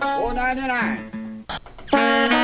我奶奶来。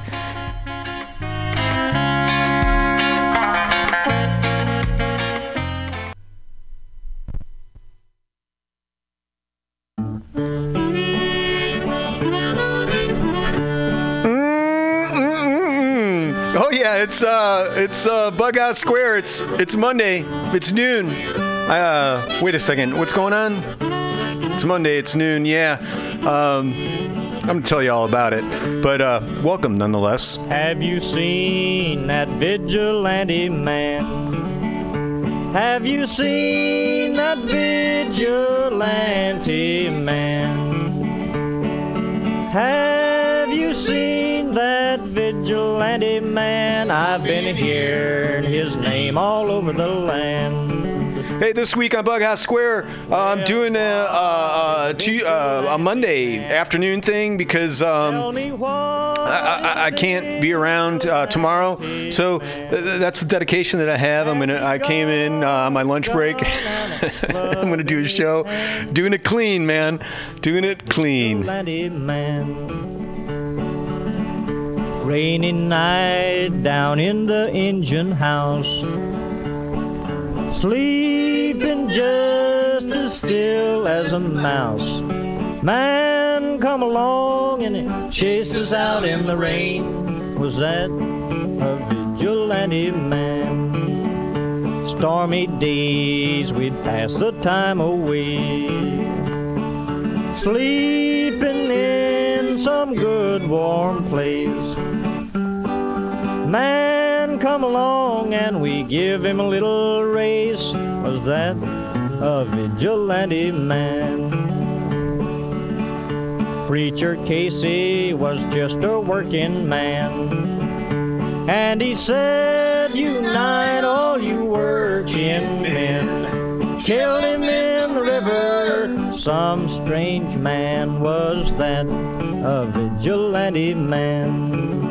It's uh, it's uh, Bughouse Square. It's it's Monday. It's noon. Uh, wait a second. What's going on? It's Monday. It's noon. Yeah. Um, I'm gonna tell you all about it. But uh, welcome nonetheless. Have you seen that vigilante man? Have you seen that vigilante man? Have you seen that vigilante man? I've been hearing his name all over the land. Hey, this week on Bughouse Square, uh, I'm doing a, a, a, uh, a Monday afternoon thing because um, Tell me what I, I, I can't be around uh, tomorrow. So th- that's the dedication that I have. I'm gonna. I came in uh, on my lunch break. I'm gonna do a show, doing it clean, man, doing it clean. Rainy night down in the engine house. Sleeping just as still as a mouse. Man come along and chased us out in the rain. Was that a vigilante man? Stormy days we'd pass the time away sleeping in some good warm place. Man, come along and we give him a little race. Was that a vigilante man? Preacher Casey was just a working man. And he said, Unite all you working men. Kill him in the river. Some strange man was that, a vigilante man.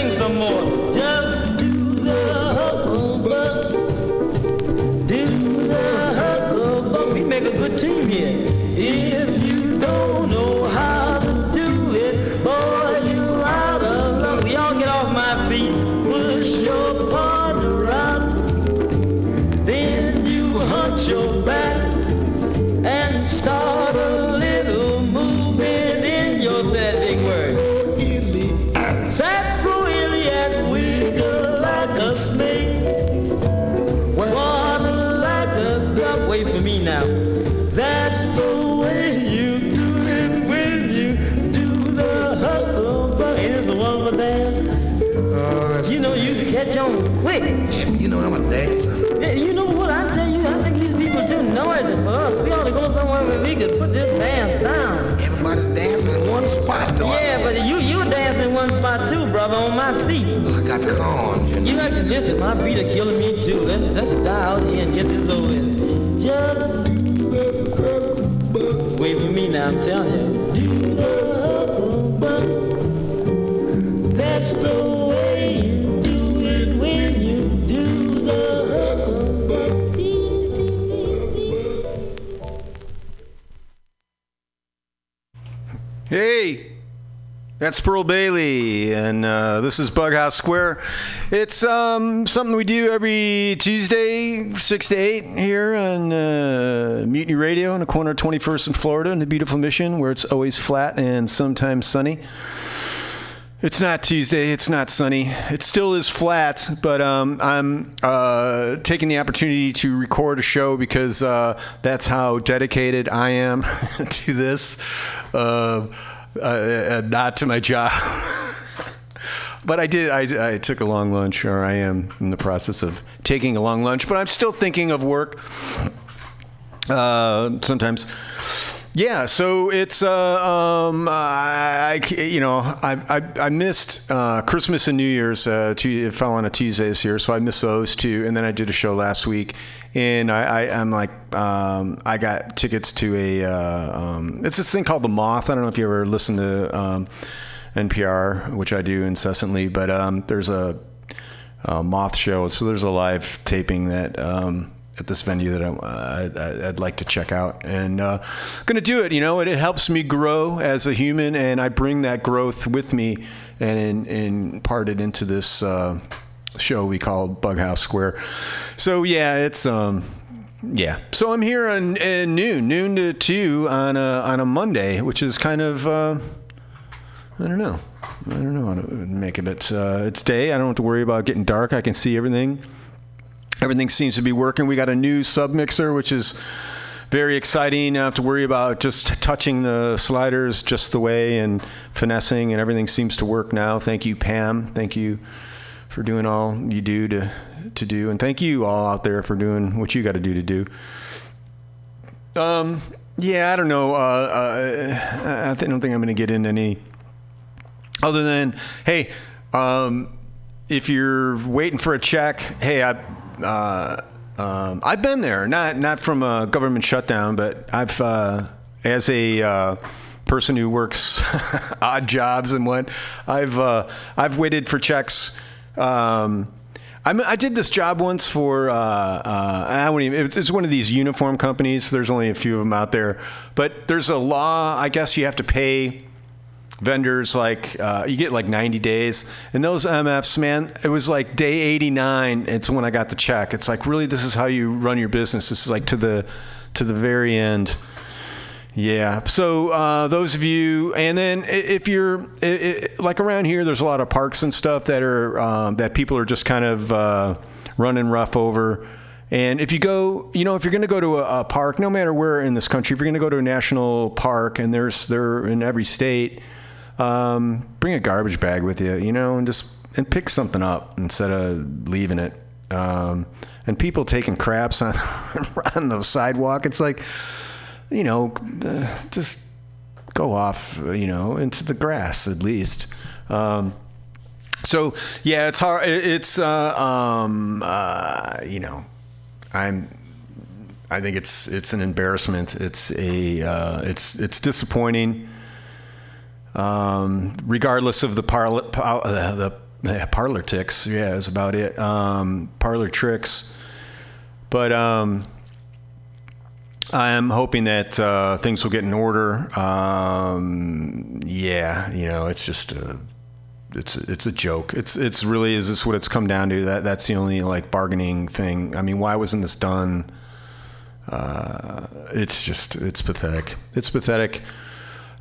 Sing some more. Listen. My feet are killing me too. Let's let's die out here and get this over with. Just. Wait for me now. I'm telling you. That's Pearl Bailey, and uh, this is Bughouse Square. It's um, something we do every Tuesday, 6 to 8 here on uh, Mutiny Radio in the corner of 21st and Florida in the beautiful Mission, where it's always flat and sometimes sunny. It's not Tuesday. It's not sunny. It still is flat, but um, I'm uh, taking the opportunity to record a show because uh, that's how dedicated I am to this, uh, uh, not to my job. but I did. I, I took a long lunch, or I am in the process of taking a long lunch. But I'm still thinking of work. Uh, sometimes. Yeah, so it's uh, um, I, I- you know I I, I missed uh, Christmas and New Year's. Uh, Tu- it fell on a Tuesday this year, so I missed those two. And then I did a show last week, and I, I I'm like um, I got tickets to a uh, um, it's this thing called the Moth. I don't know if you ever listen to um, NPR, which I do incessantly, but um, there's a, a Moth show. So there's a live taping that. Um, at this venue that I, I'd like to check out, and uh, going to do it. You know, it, it helps me grow as a human, and I bring that growth with me and and impart it into this uh, show we call Bughouse Square. So yeah, it's um, yeah. So I'm here on noon, noon to two on a on a Monday, which is kind of uh, I don't know. I don't know how to make it. But uh, it's day. I don't have to worry about getting dark. I can see everything. Everything seems to be working. We got a new sub mixer, which is very exciting. I have to worry about just touching the sliders just the way and finessing, and everything seems to work now. Thank you, Pam. Thank you for doing all you do to to do, and thank you all out there for doing what you got to do to do. Um, yeah, I don't know. Uh, uh, I don't think I'm going to get into any other than hey, um, if you're waiting for a check, hey, I. Uh, um, I've been there, not not from a government shutdown, but I've uh, as a uh, person who works odd jobs and what I've uh, I've waited for checks. Um, I did this job once for uh, uh, I won't even, it's, it's one of these uniform companies. There's only a few of them out there, but there's a law. I guess you have to pay vendors like uh, you get like 90 days and those mfs man it was like day 89 it's when i got the check it's like really this is how you run your business this is like to the to the very end yeah so uh, those of you and then if you're i i like around here there's a lot of parks and stuff that are um, that people are just kind of uh, running rough over and if you go, you know, if you're going to go to a, a park, no matter where in this country, if you're going to go to a national park, and there's they're in every state, um, bring a garbage bag with you, you know, and just and pick something up instead of leaving it. Um, and people taking craps on on the sidewalk. It's like, you know, uh, just go off, you know, into the grass at least. Um, so yeah, it's hard. It's uh, um, uh, you know, I'm. I think it's it's an embarrassment. It's a uh, it's it's disappointing. Um, regardless of the parlor par- uh, the parlor ticks, yeah, is about it. Um, parlor tricks, but um, I am hoping that uh, things will get in order. Um, yeah, you know, it's just a, it's it's a joke. It's it's really is this what it's come down to? That that's the only like bargaining thing. I mean, why wasn't this done? Uh, it's just it's pathetic. It's pathetic.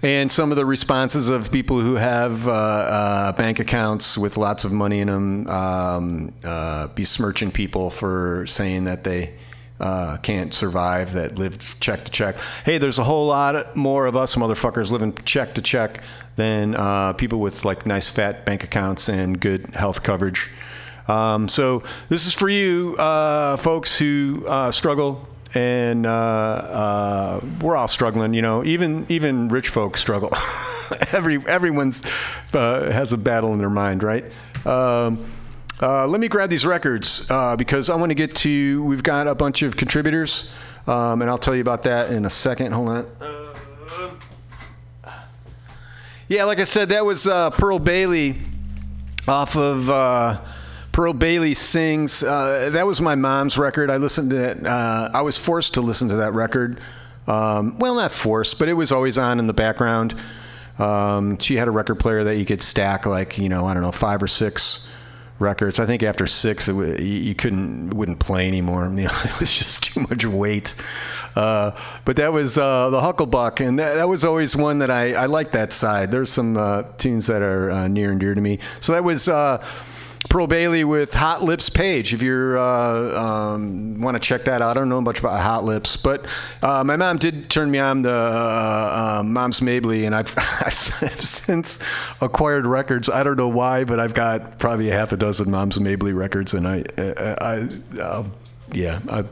And some of the responses of people who have uh, uh, bank accounts with lots of money in them um, uh, besmirching people for saying that they uh, can't survive, that live check to check. Hey, there's a whole lot more of us motherfuckers living check to check than uh, people with like nice fat bank accounts and good health coverage. Um, so this is for you, uh, folks who uh, struggle, and uh, uh, we're all struggling. You know, even even rich folks struggle. Every everyone's has a battle in their mind, right? Um, uh, let me grab these records uh, because I want to get to. We've got a bunch of contributors, um, and I'll tell you about that in a second. Hold on. Yeah, like I said, that was uh, Pearl Bailey off of uh, Pearl Bailey Sings. Uh, that was my mom's record. I listened to it. Uh, I was forced to listen to that record. Um, well, not forced, but it was always on in the background. Um, she had a record player that you could stack, like, you know, I don't know, five or six records. I think after six, w- you, couldn't, wouldn't play anymore. You know, it was just too much weight. Uh, but that was uh, the Hucklebuck, and that, that was always one that I, I liked that side. There's some uh, tunes that are uh, near and dear to me. So that was uh, Pearl Bailey with Hot Lips Page. If you uh, um, want to check that out, I don't know much about Hot Lips, but uh, my mom did turn me on to uh, uh, Moms Mabley, and I've, I've since acquired records. I don't know why, but I've got probably a half a dozen Moms Mabley records, and I, I, I I'll, yeah, I.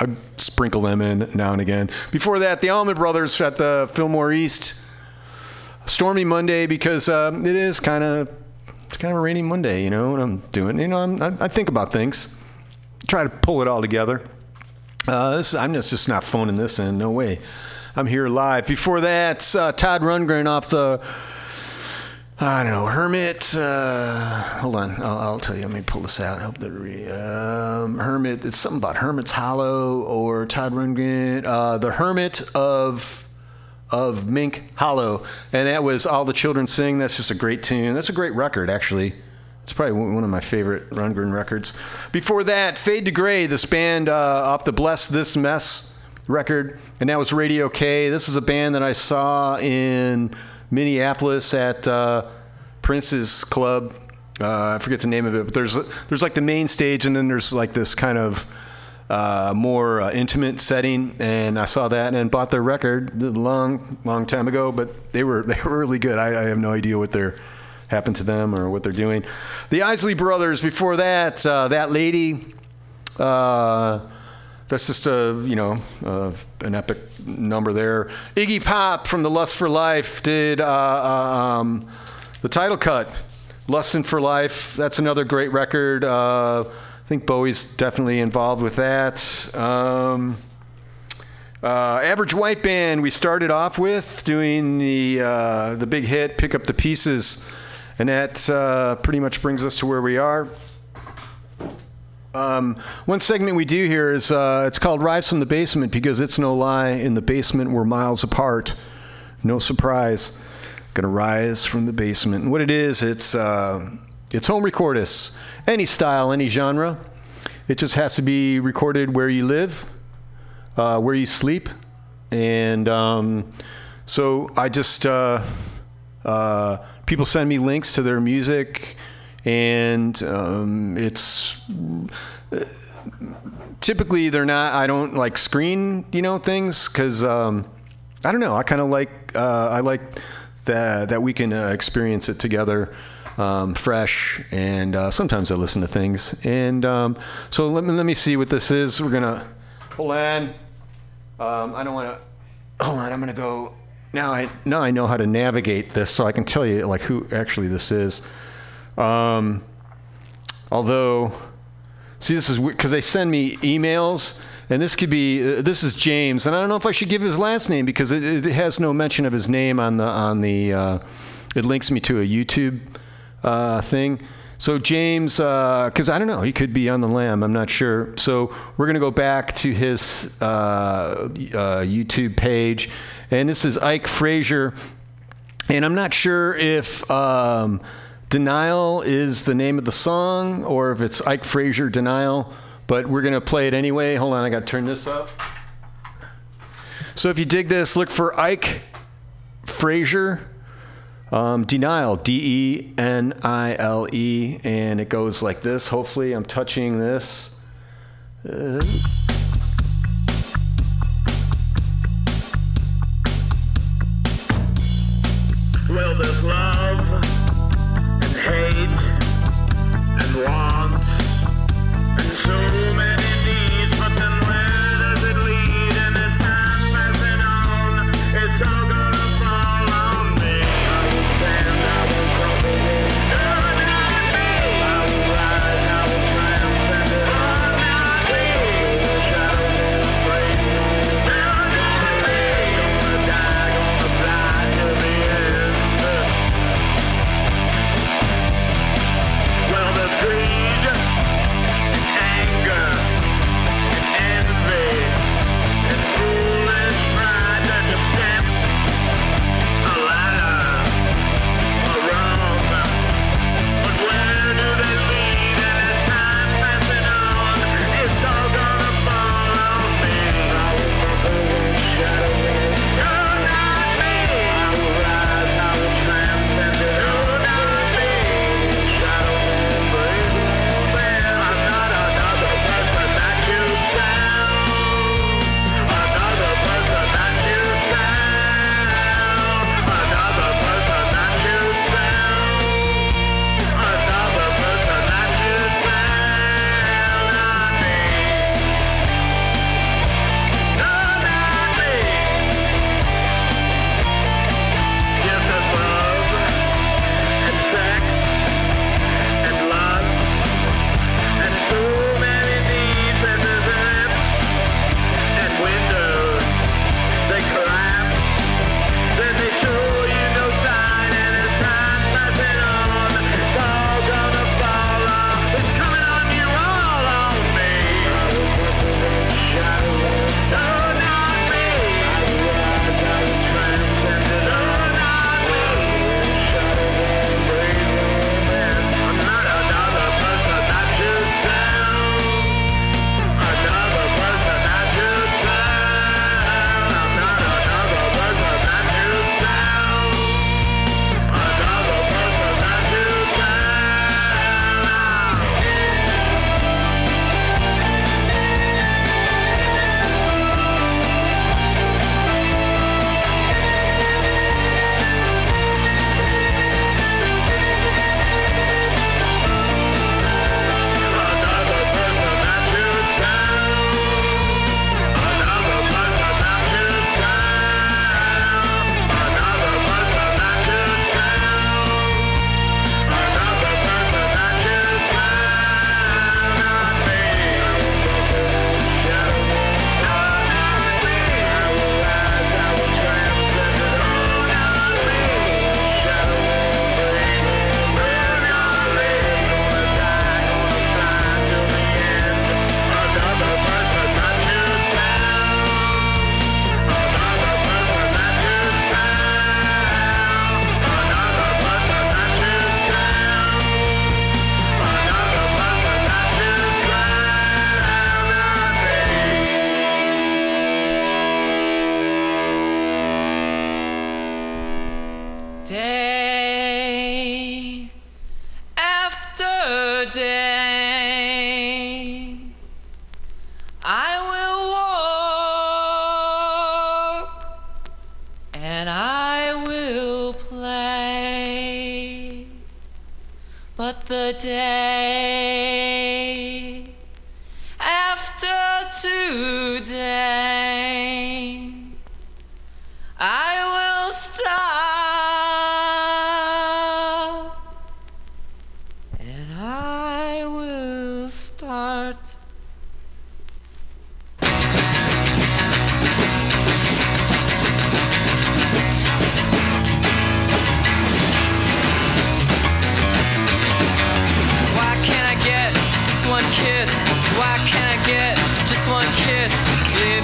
I sprinkle them in now and again. Before that, the Allman Brothers at the Fillmore East. Stormy Monday because um, it is kind of it's kind of a rainy Monday, you know. And I'm doing, you know, I, I think about things, try to pull it all together. Uh, this, I'm just, just not phoning this in. No way. I'm here live. Before that, uh, Todd Rundgren off the I don't know, Hermit. Uh, hold on, I'll, I'll tell you. Let me pull this out. I hope that re- um, Hermit. It's something about Hermit's Hollow or Todd Rundgren. Uh, the Hermit of of Mink Hollow, and that was all the children sing. That's just a great tune. That's a great record, actually. It's probably one of my favorite Rundgren records. Before that, Fade to Gray, this band uh, off the Bless This Mess record, and that was Radio K. This is a band that I saw in Minneapolis at uh, Prince's Club. Uh, I forget the name of it, but there's there's like the main stage, and then there's like this kind of uh, more uh, intimate setting. And I saw that and bought their record a long, long time ago. But they were they were really good. I, I have no idea what they're happened to them or what they're doing. The Isley Brothers. Before that, uh, that lady. Uh, that's just a you know uh, an epic number there. Iggy Pop from the Lust for Life did uh, um, the title cut, "Lustin' for Life." That's another great record. Uh, think Bowie's definitely involved with that. Um, uh, Average White Band. We started off with doing the uh, the big hit, "Pick Up the Pieces," and that uh, pretty much brings us to where we are. Um, one segment we do here is uh, it's called Rise from the Basement because it's no lie. In the basement, we're miles apart. No surprise. Gonna rise from the basement. And what it is, it's uh, it's home recordus, any style, any genre. It just has to be recorded where you live, uh, where you sleep, and um, so I just uh, uh, people send me links to their music, and um, it's typically they're not. I don't like screen you know things because um, I don't know. I kind of like uh, I like that that we can uh, experience it together, um, fresh. And uh, sometimes I listen to things. And um, so let me let me see what this is. We're gonna hold on. Um, I don't want to. Hold on. I'm gonna go. Now I now I know how to navigate this, so I can tell you like who actually this is. Um, although, see, this is because they send me emails, and this could be uh, this is James, and I don't know if I should give his last name because it, it has no mention of his name on the on the. Uh, it links me to a YouTube uh, thing. So James, uh because I don't know, he could be on the lam. I'm not sure. So we're gonna go back to his uh, uh, YouTube page, and this is Ike Frazier, and I'm not sure if um, Denial is the name of the song or if it's Ike Frazier Denial, but we're gonna play it anyway. Hold on, I gotta turn this up. So if you dig this, look for Ike Frazier. Um, denial, D E N I L E, and it goes like this. Hopefully, I'm touching this. Uh, Well, there's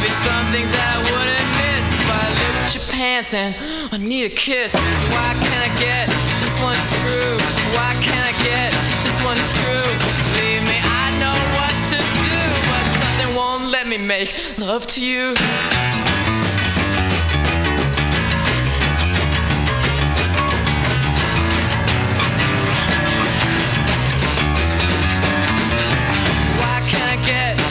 be some things that I wouldn't miss. But I look at your pants and I need a kiss. Why can't I get just one screw? Why can't I get just one screw? Believe me, me make love to you. Why can't I get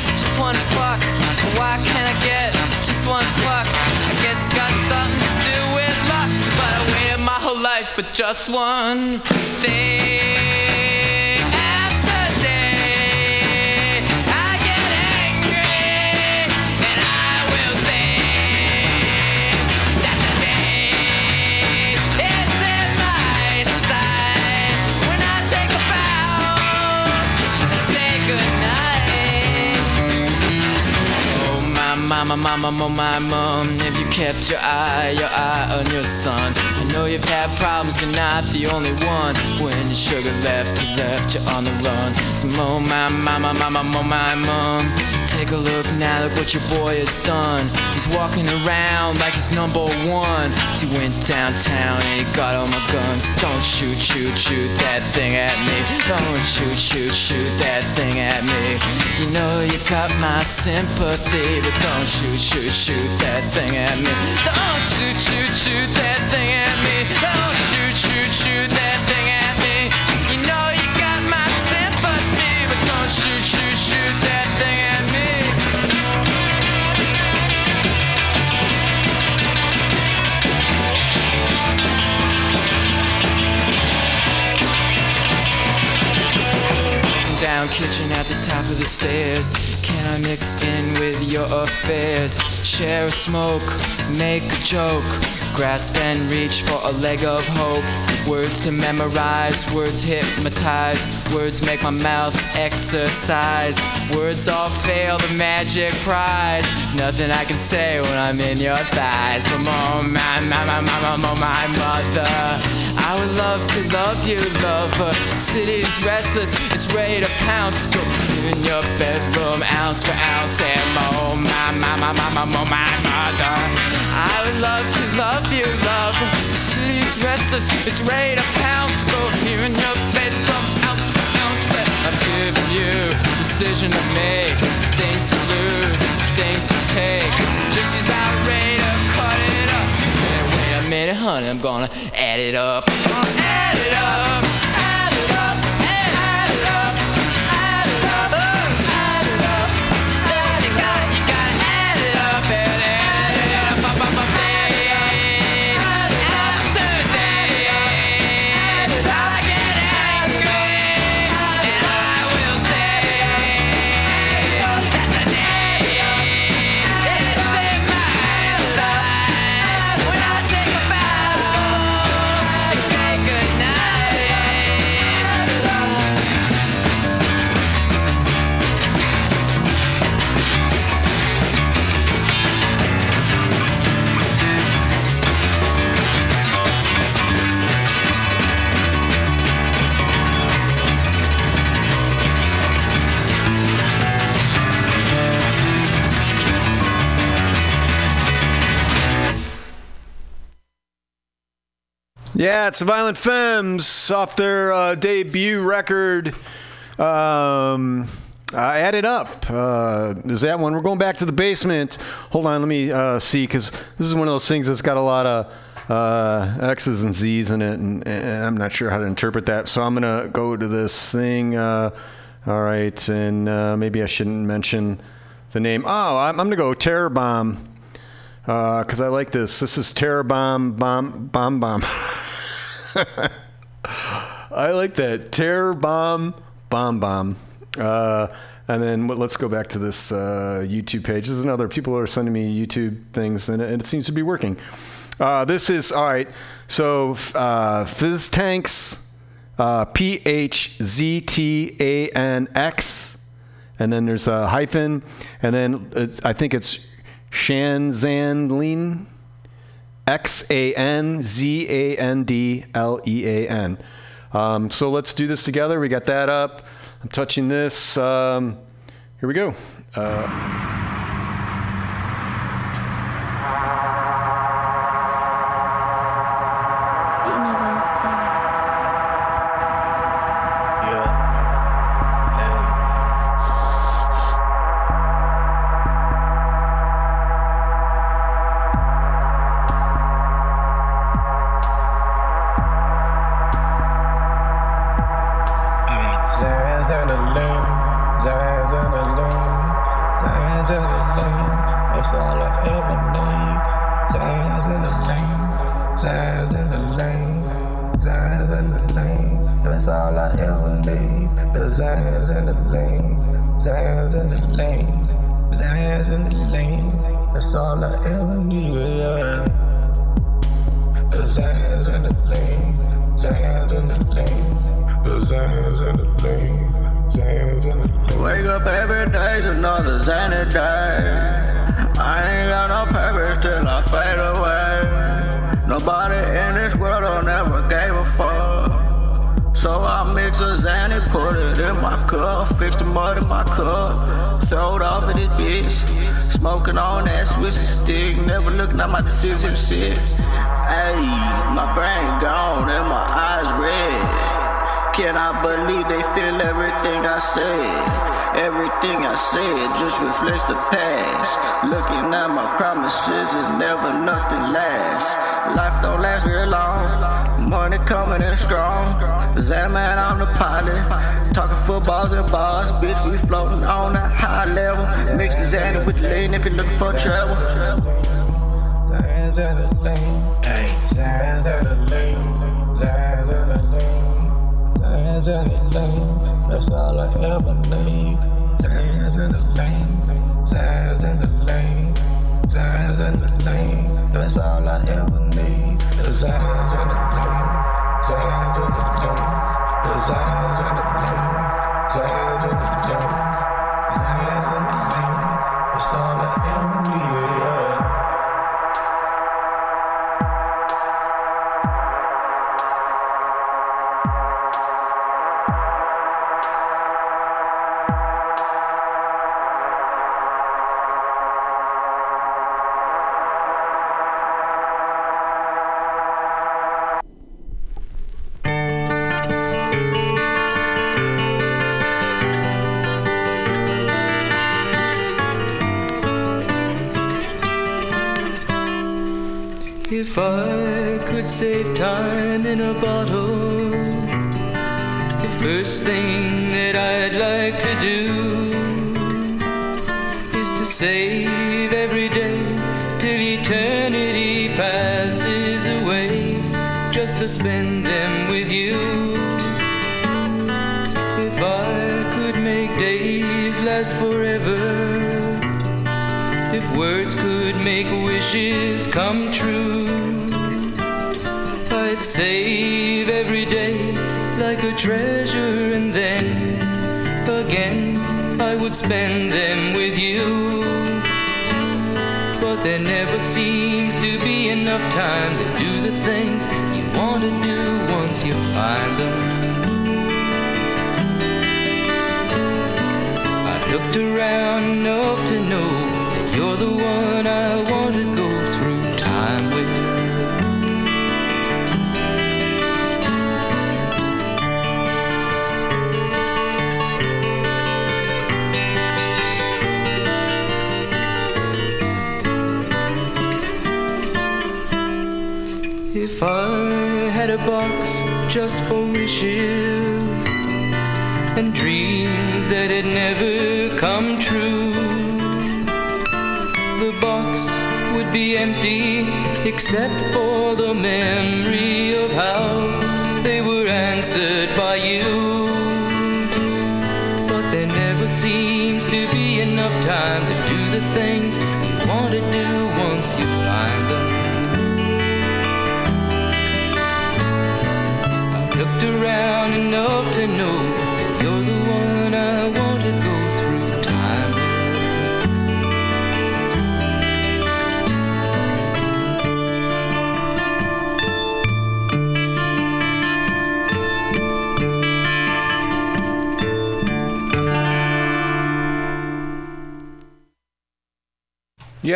mama, mama, my mom, have you kept your eye, your eye on your son? I know you've had problems, you're not the only one. When your sugar left, you left you on the run. So oh my mama, mama, my mom, take a look now, look what your boy has done. He's walking around like he's number one. He went downtown and he got all my guns. Don't shoot, shoot, shoot that thing at me. Don't shoot, shoot, shoot that thing at me. You know you got my sympathy, but don't shoot, shoot, shoot that thing at me. Don't shoot, shoot, shoot that thing at me. Don't shoot, shoot, shoot that Down kitchen at the top of the stairs. Can I mix in with your affairs? Share a smoke, make a joke. Grasp and reach for a leg of hope. Words to memorize, words hypnotize. Words make my mouth exercise. Words all fail the magic prize. Nothing I can say when I'm in your thighs. But oh my, my, my, my, my, my mother. I would love to love you, lover. City's restless, it's ready to pounce. Go in your bedroom, ounce for ounce, and oh my, my, my, my, my, my, my mother. I would love to love you, lover. City's restless, it's ready to pounce. Go here in your bedroom, ounce for ounce, and I'm giving you decision to make, things to lose, things to take. Just she's about ready to cut it up. Wait a minute, honey, I'm gonna add it up. Add it up. Yeah, it's Violent Femmes off their uh, debut record. Um, I added up. Uh, is that one? We're going back to the basement. Hold on, let me uh, see, because this is one of those things that's got a lot of uh, X's and Z's in it, and, and I'm not sure how to interpret that. So I'm going to go to this thing. Uh, all right, and uh, maybe I shouldn't mention the name. Oh, I'm, I'm going to go Terror Bomb because I like this. This is Terror Bomb Bomb Bomb Bomb. I like that. Terror bomb, bomb bomb. Uh, and then let's go back to this uh, YouTube page. This is another. People are sending me YouTube things, and, it- and it seems to be working. Uh, this is all right. So uh, Fizz Tanks, uh, P H Z T A N X, and then there's a hyphen, and then I think it's Shanzanlin. X A N Z A N D L E A N. Um, so let's do this together. We got that up. I'm touching this. Um, here we go. Uh, Wake up every day's another Xanny day. I ain't got no purpose till I fade away. Nobody in this world will never gave a fuck. So I mix a Xanny, put it in my cup, fix the mud in my cup, throw it off of this bitch. Smoking on that twisted stick, never looking at my decision shit. Ayy, my brain gone and my eyes red. Can I believe they feel everything I said? Everything I said just reflects the past. Looking at my promises is never nothing lasts. Life don't last real long. Money coming in strong. Zan man, I'm the pilot. Talking footballs and bars, bitch. We floating on a high level. Mix the Xanny with the if you're looking for trouble. Zans in the lane, Zans in the lane, Zans in the lane. That's all I ever need. Zans in the lane, Zans in the lane, Zans in the lane. That's all I ever need. Zans in the lane, Zans in the lane, Zans in the lane, Zans in the lane, Zans in the lane. That's all I ever need.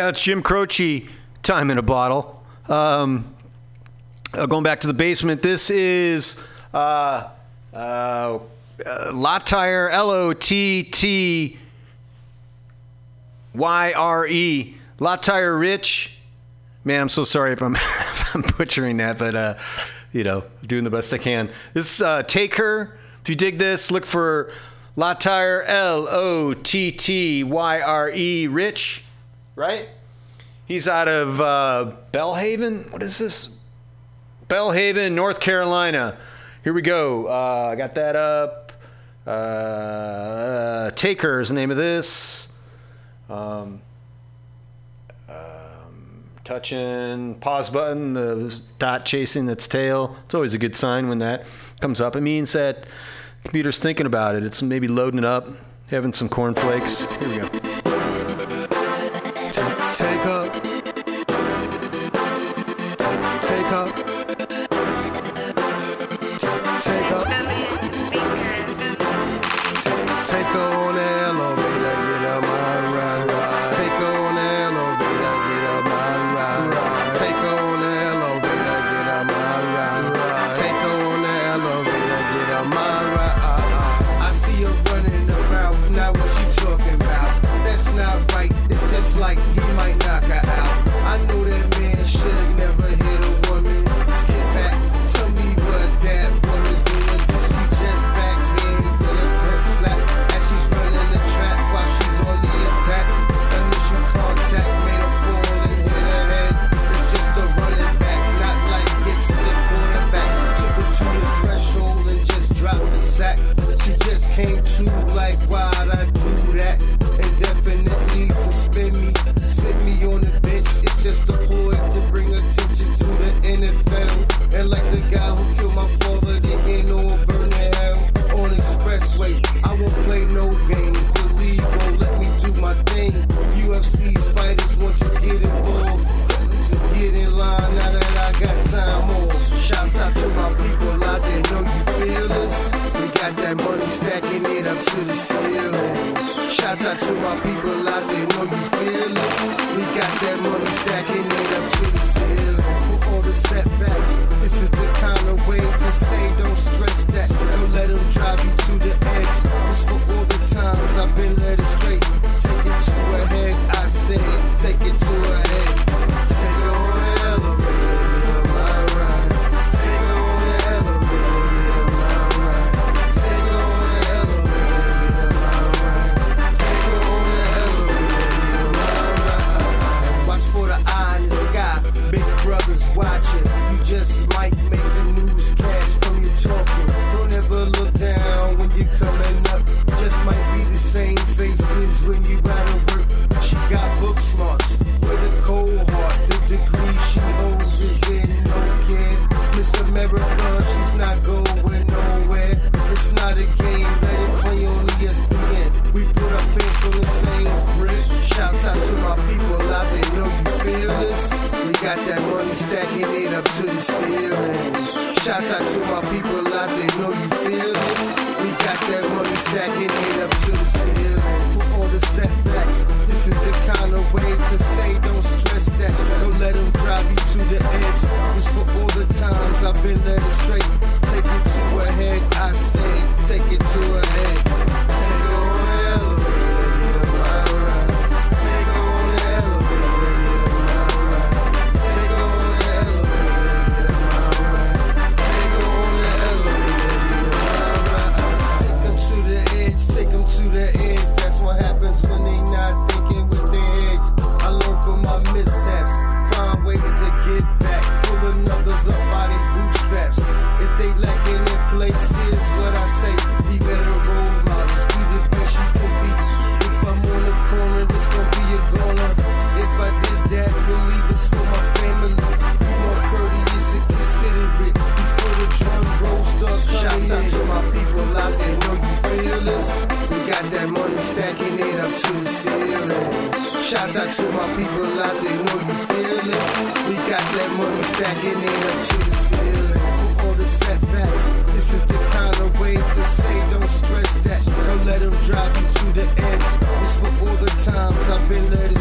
that's Jim Croce, time in a bottle. Um, uh, going back to the basement, this is uh, uh, uh L O T T Y R E, Lottyre Rich. Man, I'm so sorry if I'm, if I'm butchering that, but uh, you know, doing the best I can. This uh, Take Her. If you dig this, look for Lottyre, L O T T Y R E, Rich, right? He's out of uh, Belhaven. What is this? Belhaven, North Carolina. Here we go. Uh, I uh, got that up. Uh, Taker is the name of this. Um, um, touching pause button, the dot chasing its tail. It's always a good sign when that comes up. It means that computer's thinking about it. It's maybe loading it up, having some cornflakes. Here we go. Stacking it up to. Shouts out to my people out there, know you feel us. We got that money stacking it up to the ceiling. All the setbacks, this is the kind of way to say don't stress that. Don't let them drive you to the edge. It's for all the times I've been led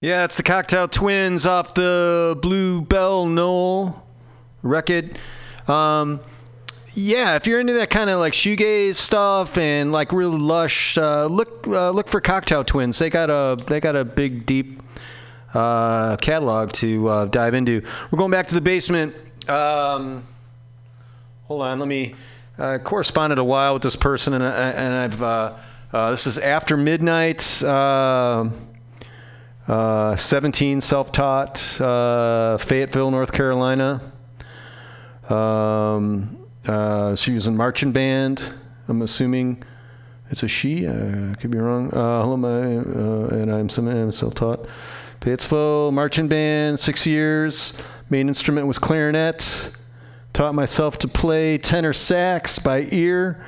Yeah, it's the Cocteau Twins off the Blue Bell Knoll record. Um, yeah, if you're into that kind of like shoegaze stuff and like really lush, uh, look uh, look for Cocteau Twins. They got a they got a big deep uh, catalog to uh, dive into. We're going back to the basement. Um, hold on, let me. Uh, corresponded a while with this person, and, I, and I've. Uh, uh, this is after midnight. Uh, uh, 17 self-taught, uh, Fayetteville, North Carolina. Um, uh, she was in marching band. I'm assuming it's a she. Uh, I could be wrong. Uh, hello, my, uh, and I'm, I'm self-taught. Fayetteville marching band, six years. Main instrument was clarinet. Taught myself to play tenor sax by ear.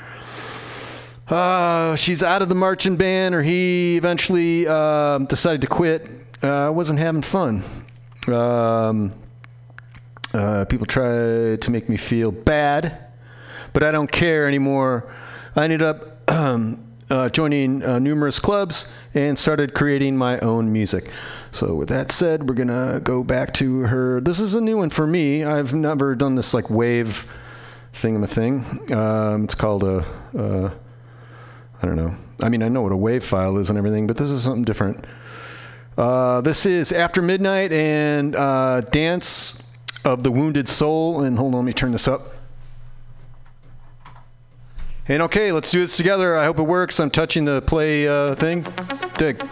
Uh, she's out of the marching band, or he eventually um decided to quit. Uh, wasn't having fun. Um, Uh, people try to make me feel bad, but I don't care anymore. I ended up um, uh, joining uh, numerous clubs and started creating my own music. So, with that said, we're gonna go back to her. This is a new one for me. I've never done this like wave thing. Um, it's called a. Uh, I don't know. I mean, I know what a wave file is and everything, but this is something different. Uh, this is After Midnight and uh, Dance of the Wounded Soul. And hold on, let me turn this up. And okay, let's do this together. I hope it works. I'm touching the play uh, thing. Dig.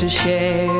To share,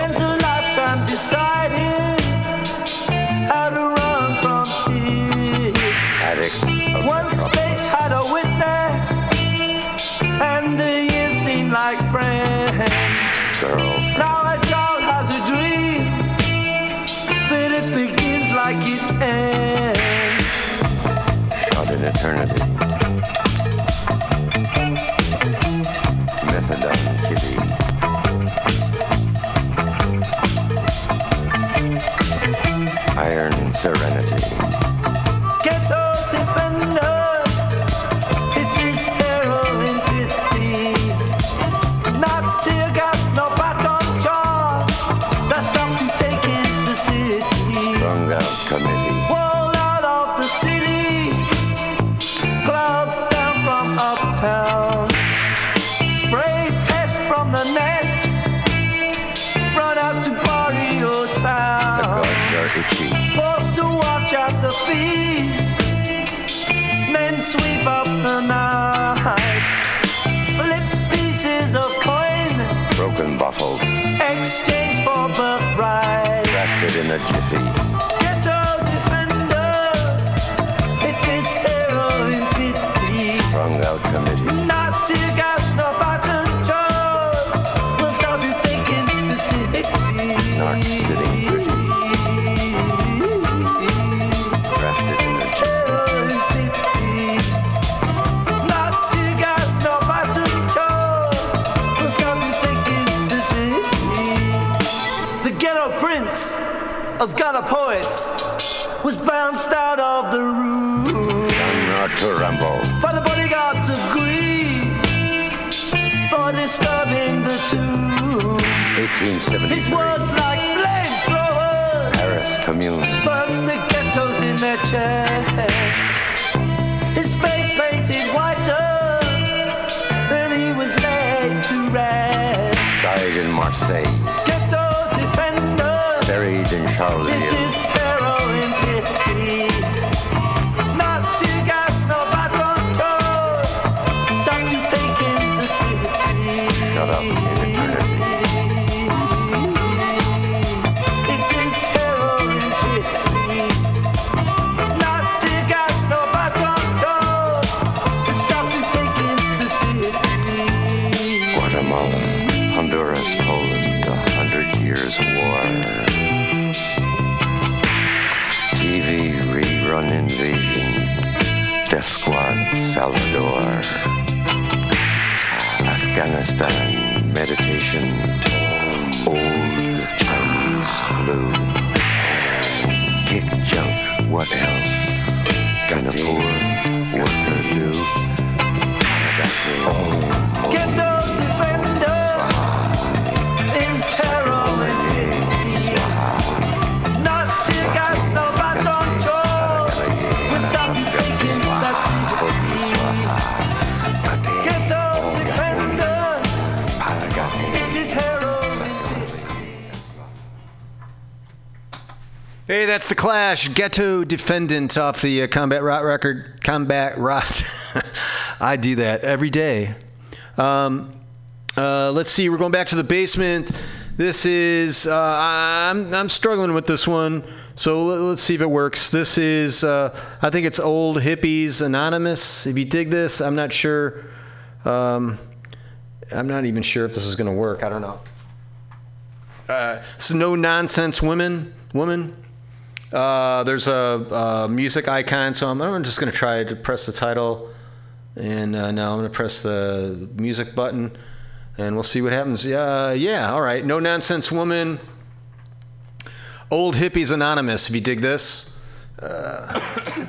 turn it to rumble. By the bodyguards agree for disturbing the tomb. 1873. His words like flamethrowers. Paris Commune. Burn the ghettos in their chests. His face painted whiter. Then he was laid to rest. Died in Marseille. Ghetto defender. Buried in Charlie. It is pharaoh in pity. Guatemala. Honduras, Poland, the hundred years war. TV rerun invasion, death squad, Salvador. Afghanistan, meditation, old Chinese flu, kick junk, what else? can a poor, worker do. That's it. Hey, that's the Clash. Ghetto Defendant off the uh, Combat Rot record. Combat Rot. I do that every day. Um, uh, let's see. We're going back to the basement. This is. Uh, I'm I'm struggling with this one. So let, let's see if it works. This is. Uh, I think it's Old Hippies Anonymous. If you dig this, I'm not sure. Um, I'm not even sure if this is going to work. I don't know. Uh, so no nonsense women woman uh, there's a, a music icon so i'm, I'm just going to try to press the title. And uh, now i'm going to press the music button and we'll see what happens. Yeah yeah all right. No nonsense woman. Old hippies anonymous if you dig this. Uh,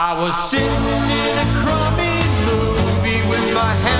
I was sitting in a crummy movie with my hands.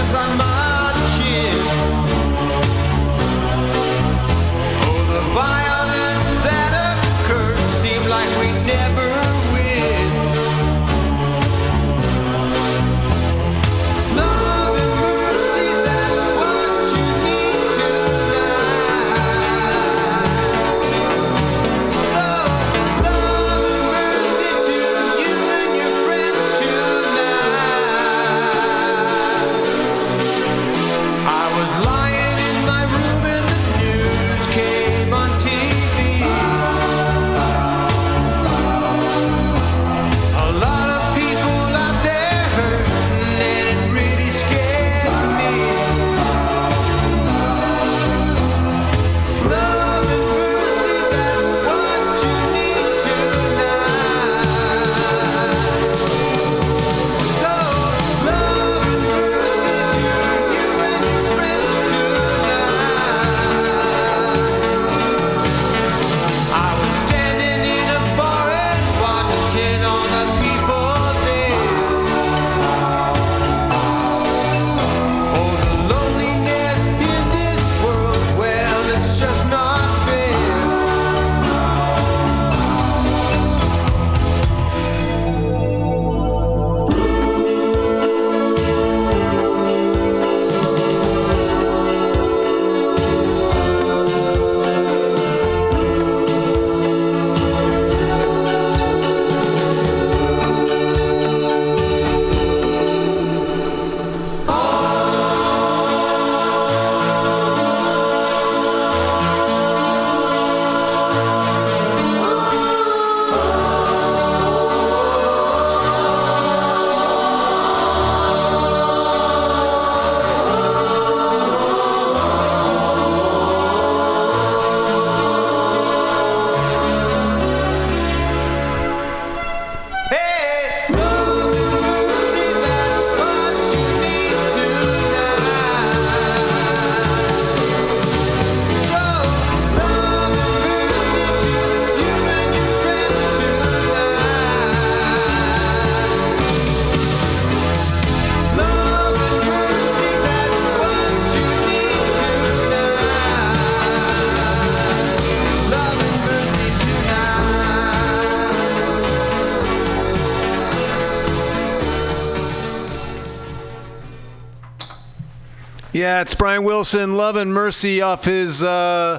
Yeah, it's Brian Wilson, Love and Mercy off his. Uh,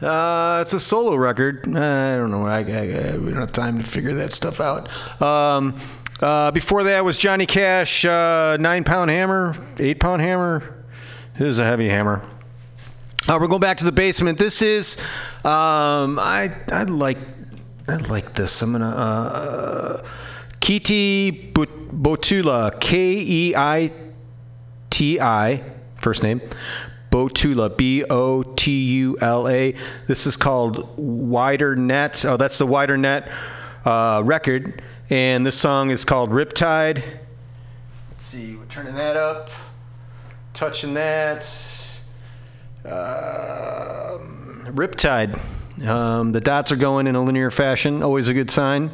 uh, it's a solo record. I don't know. I, I, I, we don't have time to figure that stuff out. Um, uh, before that was Johnny Cash, uh, nine pound hammer, eight pound hammer. It was a heavy hammer. Uh, we're going back to the basement. This is, um, I I like I like this. I'm gonna uh, Keiti Botula, K E I T I, first name. Botula, B O T U L A. This is called Wider Net. Oh, that's the Wider Net uh, record. And this song is called Riptide. Let's see, we're turning that up, touching that. Um, Riptide. Um, the dots are going in a linear fashion, always a good sign.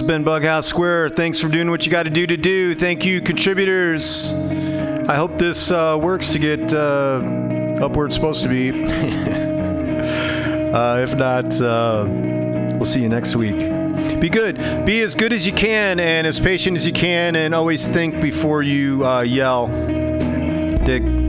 Has been Bughouse Square. Thanks for doing what you got to do to do. Thank you, contributors. I hope this uh, works to get uh, up where it's supposed to be. uh, if not, uh, we'll see you next week. Be good. Be as good as you can and as patient as you can, and always think before you uh, yell. Dick.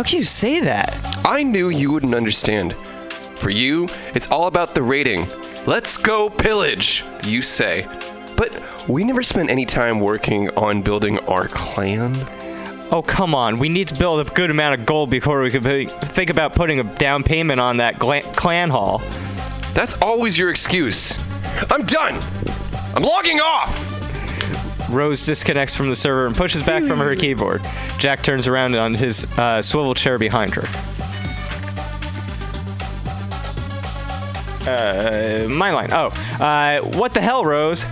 How can you say that? I knew you wouldn't understand. For you, it's all about the rating. Let's go pillage, you say. But we never spent any time working on building our clan. Oh, come on. We need to build a good amount of gold before we can think about putting a down payment on that clan hall. That's always your excuse. I'm done. I'm logging off. Rose disconnects from the server and pushes back from her hmm. keyboard. Jack turns around on his uh, swivel chair behind her. Uh, my line. Oh, uh, what the hell, Rose?